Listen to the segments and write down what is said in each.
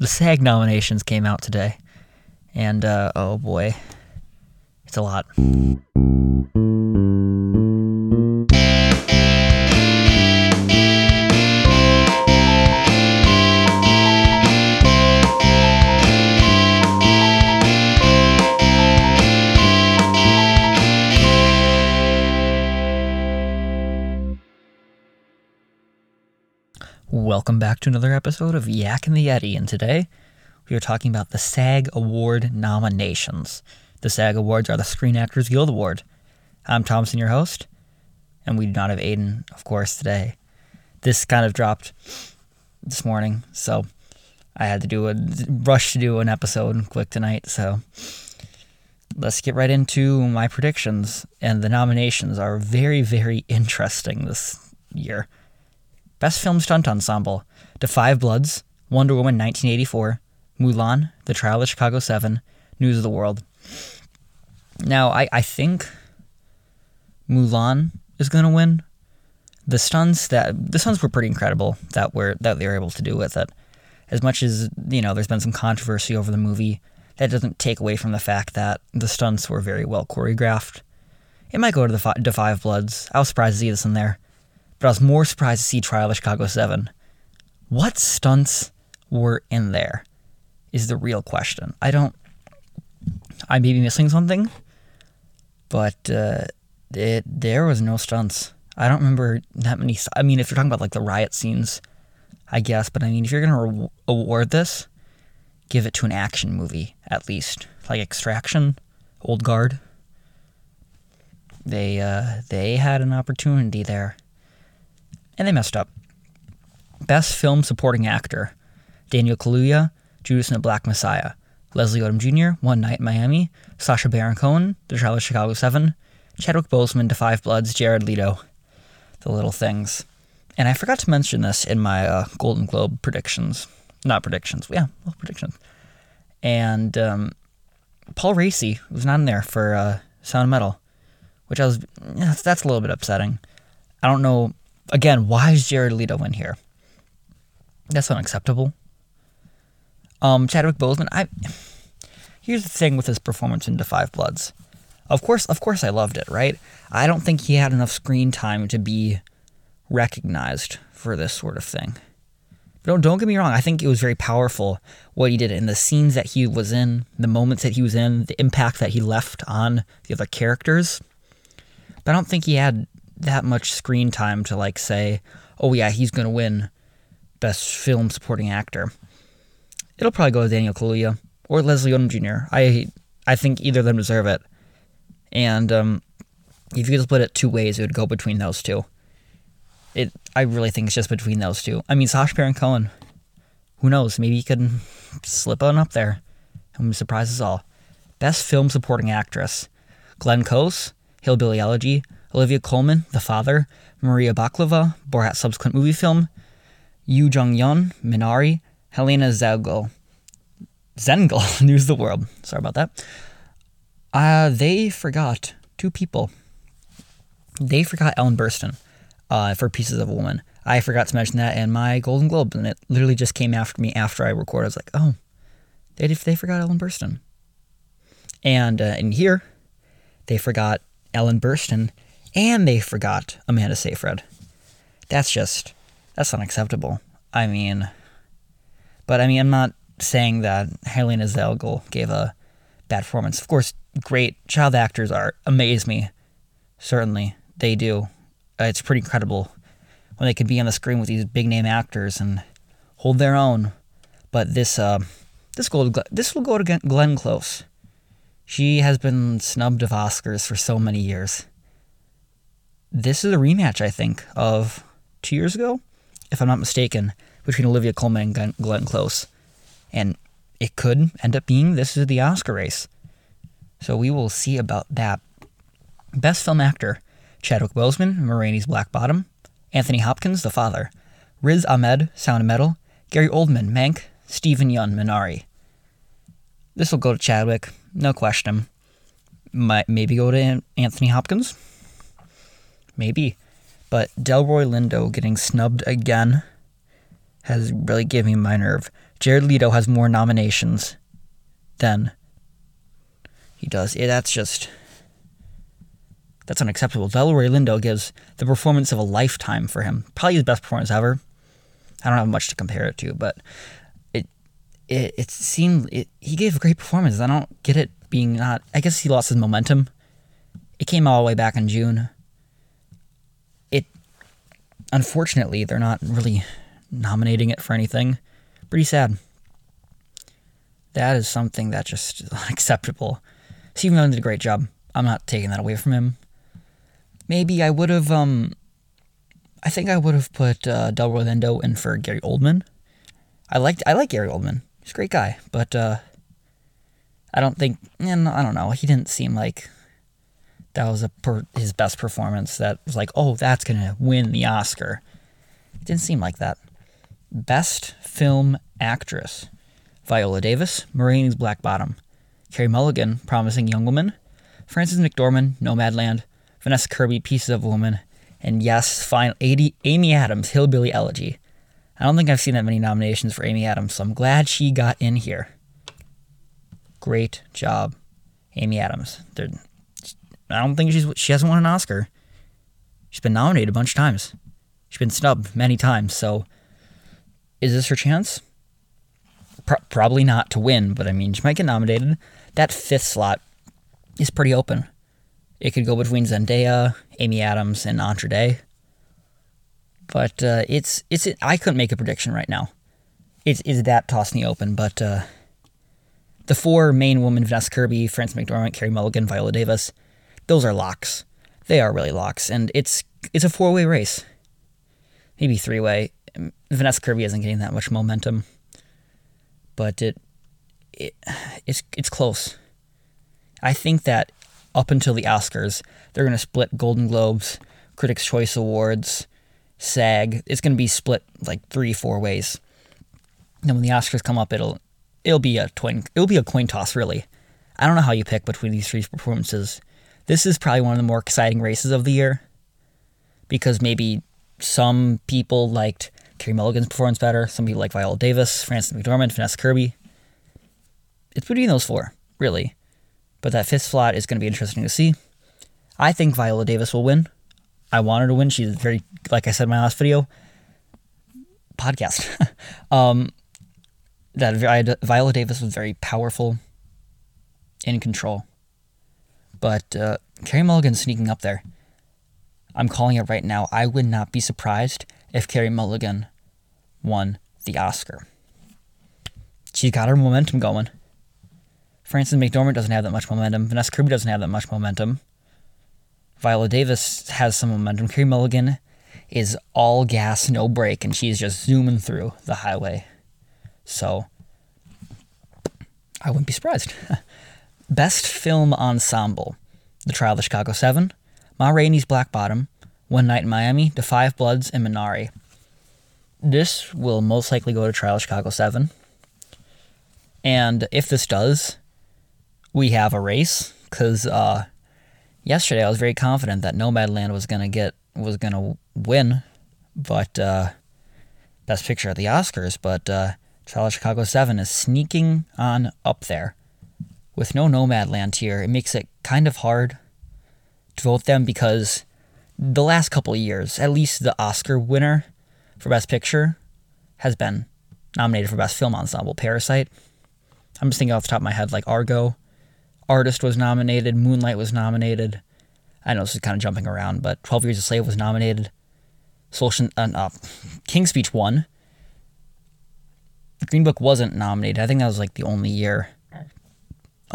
the SAG nominations came out today, and uh, oh boy, it's a lot. Welcome back to another episode of Yak and the Yeti, and today we are talking about the SAG Award nominations. The SAG Awards are the Screen Actors Guild Award. I'm Thompson, your host, and we do not have Aiden, of course, today. This kind of dropped this morning, so I had to do a rush to do an episode quick tonight, so let's get right into my predictions. And the nominations are very, very interesting this year. Best Film Stunt Ensemble The 5 Bloods, Wonder Woman 1984, Mulan, The Trial of Chicago 7, News of the World. Now, I, I think Mulan is going to win. The stunts that the stunts were pretty incredible that were that they were able to do with it. As much as you know, there's been some controversy over the movie. That doesn't take away from the fact that the stunts were very well choreographed. It might go to the Five Bloods. I was surprised to see this in there but I was more surprised to see Trial of Chicago 7. What stunts were in there is the real question. I don't. I may be missing something, but uh, it there was no stunts. I don't remember that many. I mean, if you're talking about like the riot scenes, I guess. But I mean, if you're gonna re- award this, give it to an action movie at least, like Extraction, Old Guard. They uh, they had an opportunity there and they messed up. Best Film Supporting Actor Daniel Kaluuya, Judas and the Black Messiah. Leslie Odom Jr., One Night in Miami. Sacha Baron Cohen, The Trial of Chicago 7. Chadwick Boseman, Da Five Bloods. Jared Leto, The Little Things. And I forgot to mention this in my uh, Golden Globe predictions. Not predictions, yeah, well, predictions. And um, Paul Raci was not in there for uh, Sound Metal, which I was, that's, that's a little bit upsetting. I don't know again, why is Jared Leto in here? That's unacceptable. Um, Chadwick Boseman, I here's the thing with his performance in Da 5 Bloods. Of course, of course, I loved it. Right? I don't think he had enough screen time to be recognized for this sort of thing. But don't don't get me wrong. I think it was very powerful what he did in the scenes that he was in, the moments that he was in, the impact that he left on the other characters. But I don't think he had that much screen time to like say, oh yeah, he's gonna win best film supporting actor. It'll probably go to Daniel Kaluuya or Leslie Odom Jr. I I think either of them deserve it. And um, if you could split it two ways, it would go between those two. It I really think it's just between those two. I mean, Sacha Baron Cohen. Who knows? Maybe he could slip on up there and surprise us all. Best film supporting actress: Glenn Close, Hillbilly Elegy, Olivia Colman, The Father, Maria Bakalova, Borat subsequent movie film, Yuh-jung Youn, Minari, Helena Zengel, Zengel, News the World. Sorry about that. Uh, they forgot two people. They forgot Ellen Burstyn uh, for Pieces of a Woman. I forgot to mention that in my Golden Globe, and it literally just came after me after I recorded. I was like, oh, they they forgot Ellen Burstyn. And uh, in here, they forgot Ellen Burstyn and they forgot Amanda Seyfried. That's just that's unacceptable. I mean, but I mean, I'm not saying that Helena Zengel gave a bad performance. Of course, great child actors are amaze me. Certainly, they do. Uh, it's pretty incredible when they can be on the screen with these big name actors and hold their own. But this uh, this go this will go to Glenn Close. She has been snubbed of Oscars for so many years this is a rematch, I think, of two years ago, if I'm not mistaken, between Olivia Colman and Glenn Close. And it could end up being this is the Oscar race. So we will see about that. Best Film Actor Chadwick Boseman, Ma Black Bottom, Anthony Hopkins, The Father, Riz Ahmed, Sound of Metal, Gary Oldman, Mank, Steven Yeun, Minari. This will go to Chadwick, no question. Might maybe go to Anthony Hopkins, maybe. But Delroy Lindo getting snubbed again has really given me my nerve. Jared Leto has more nominations than he does. Yeah, that's just that's unacceptable. Delroy Lindo gives the performance of a lifetime for him. Probably his best performance ever. I don't have much to compare it to, but it it, it seemed it, he gave a great performance. I don't get it being not. I guess he lost his momentum. It came all the way back in June. Unfortunately they're not really nominating it for anything. Pretty sad. That is something that just is unacceptable. Steven Yeun did a great job. I'm not taking that away from him. Maybe I would have, um, I think I would have put uh, Delroy Lindo in for Gary Oldman. I liked, I like Gary Oldman. He's a great guy, but uh, I don't think, and I don't know. He didn't seem like that was a per, his best performance. That was like, oh, that's gonna win the Oscar. It didn't seem like that. Best Film Actress: Viola Davis, Ma Rainey's Black Bottom, Carey Mulligan, Promising Young Woman, Frances McDormand, Nomadland, Vanessa Kirby, Pieces of a Woman, and yes, final 80, Amy Adams, Hillbilly Elegy. I don't think I've seen that many nominations for Amy Adams, so I'm glad she got in here. Great job, Amy Adams. They're, I don't think she's she hasn't won an Oscar. She's been nominated a bunch of times. She's been snubbed many times. So, is this her chance? Pro- probably not to win, but I mean, she might get nominated. That fifth slot is pretty open. It could go between Zendaya, Amy Adams, and Andra Day. But uh, it's it's I couldn't make a prediction right now. It's is that tossing the open, but uh, the four main women: Vanessa Kirby, Frances McDormand, Carey Mulligan, Viola Davis. Those are locks. They are really locks, and it's it's a four way race, maybe three way. Vanessa Kirby isn't getting that much momentum, but it it it's it's close. I think that up until the Oscars, they're to split Golden Globes, Critics' Choice Awards, SAG. It's to be split like three, four ways. And when the Oscars come up, it'll it'll be a coin it'll be a coin toss really. I don't know how you pick between these three performances. This is probably one of the more exciting races of the year because maybe some people liked Carey Mulligan's performance better. Some people like Viola Davis, Frances McDormand, Vanessa Kirby. It's between those four, really. But that fifth slot is going to be interesting to see. I think Viola Davis will win. I want her to win. She's very, like I said in my last video, podcast. um, that Viola Davis was very powerful, in control. But uh, Carey Mulligan sneaking up there. I'm calling it right now. I would not be surprised if Carey Mulligan won the Oscar. She's got her momentum going. Frances McDormand doesn't have that much momentum. Vanessa Kirby doesn't have that much momentum. Viola Davis has some momentum. Carey Mulligan is all gas, no brake, and she's just zooming through the highway. So, I wouldn't be surprised. Best Film Ensemble The Trial of the Chicago Seven, Ma Rainey's Black Bottom, One Night in Miami, The Five Bloods, and Minari. This will most likely go to Trial of Chicago 7. And if this does, we have a race because uh, yesterday I was very confident that Nomadland was gonna get was gonna win, but uh, Best Picture at the Oscars. But uh, Trial of Chicago Seven is sneaking on up there with no Nomadland here. It makes it kind of hard to vote them because the last couple years, at least the Oscar winner for Best Picture has been nominated for Best Film Ensemble. Parasite. I'm just thinking off the top of my head, like Argo, Artist was nominated, Moonlight was nominated. I know this is kind of jumping around, but 12 Years a Slave was nominated. Social, uh, uh, King's Speech won. Green Book wasn't nominated. I think that was like the only year.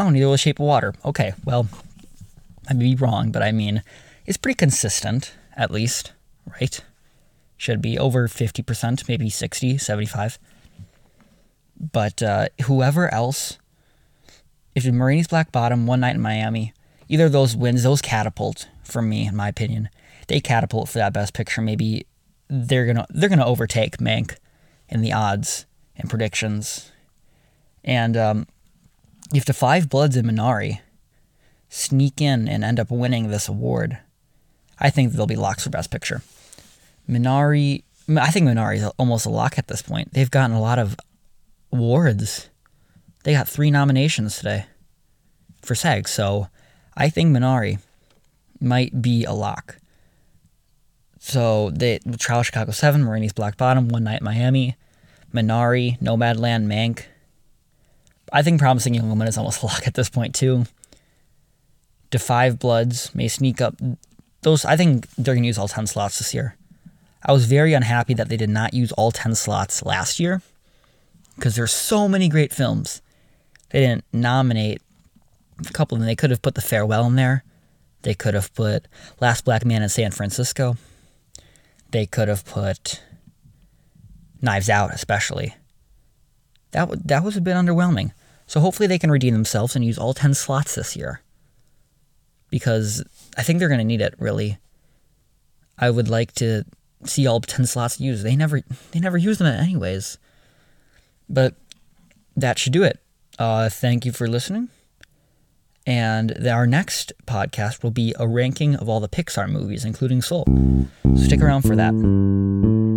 Oh, neither was Shape of Water. Okay, well, I may be wrong, but I mean, it's pretty consistent, at least, right? Should be over 50%, maybe 60, 75. But uh, whoever else if Ma Rainey's Black Bottom, One Night in Miami, either of those wins, those catapult for me, in my opinion. They catapult for that best picture. Maybe they're gonna they're gonna overtake Mank in the odds and predictions. And um, if the Five Bloods and Minari sneak in and end up winning this award, I think they'll be locks for Best Picture. Minari, I think Minari is almost a lock at this point. They've gotten a lot of awards. They got three nominations today for SAG, so I think Minari might be a lock. So they Trial Chicago Seven, Ma Rainey's Black Bottom, One Night Miami, Minari, Nomadland, Mank. I think Promising Young Woman is almost a lock at this point too. 5 Bloods may sneak up. Those I think they're gonna use all ten slots this year. I was very unhappy that they did not use all ten slots last year because there's so many great films. They didn't nominate a couple of them. They could have put The Farewell in there. They could have put Last Black Man in San Francisco. They could have put Knives Out, especially. That, w- that was a bit underwhelming. So hopefully they can redeem themselves and use all 10 slots this year. Because I think they're going to need it, really. I would like to see all 10 slots used. They never they never use them anyways. But that should do it. Uh, thank you for listening. And our next podcast will be a ranking of all the Pixar movies, including Soul. So stick around for that.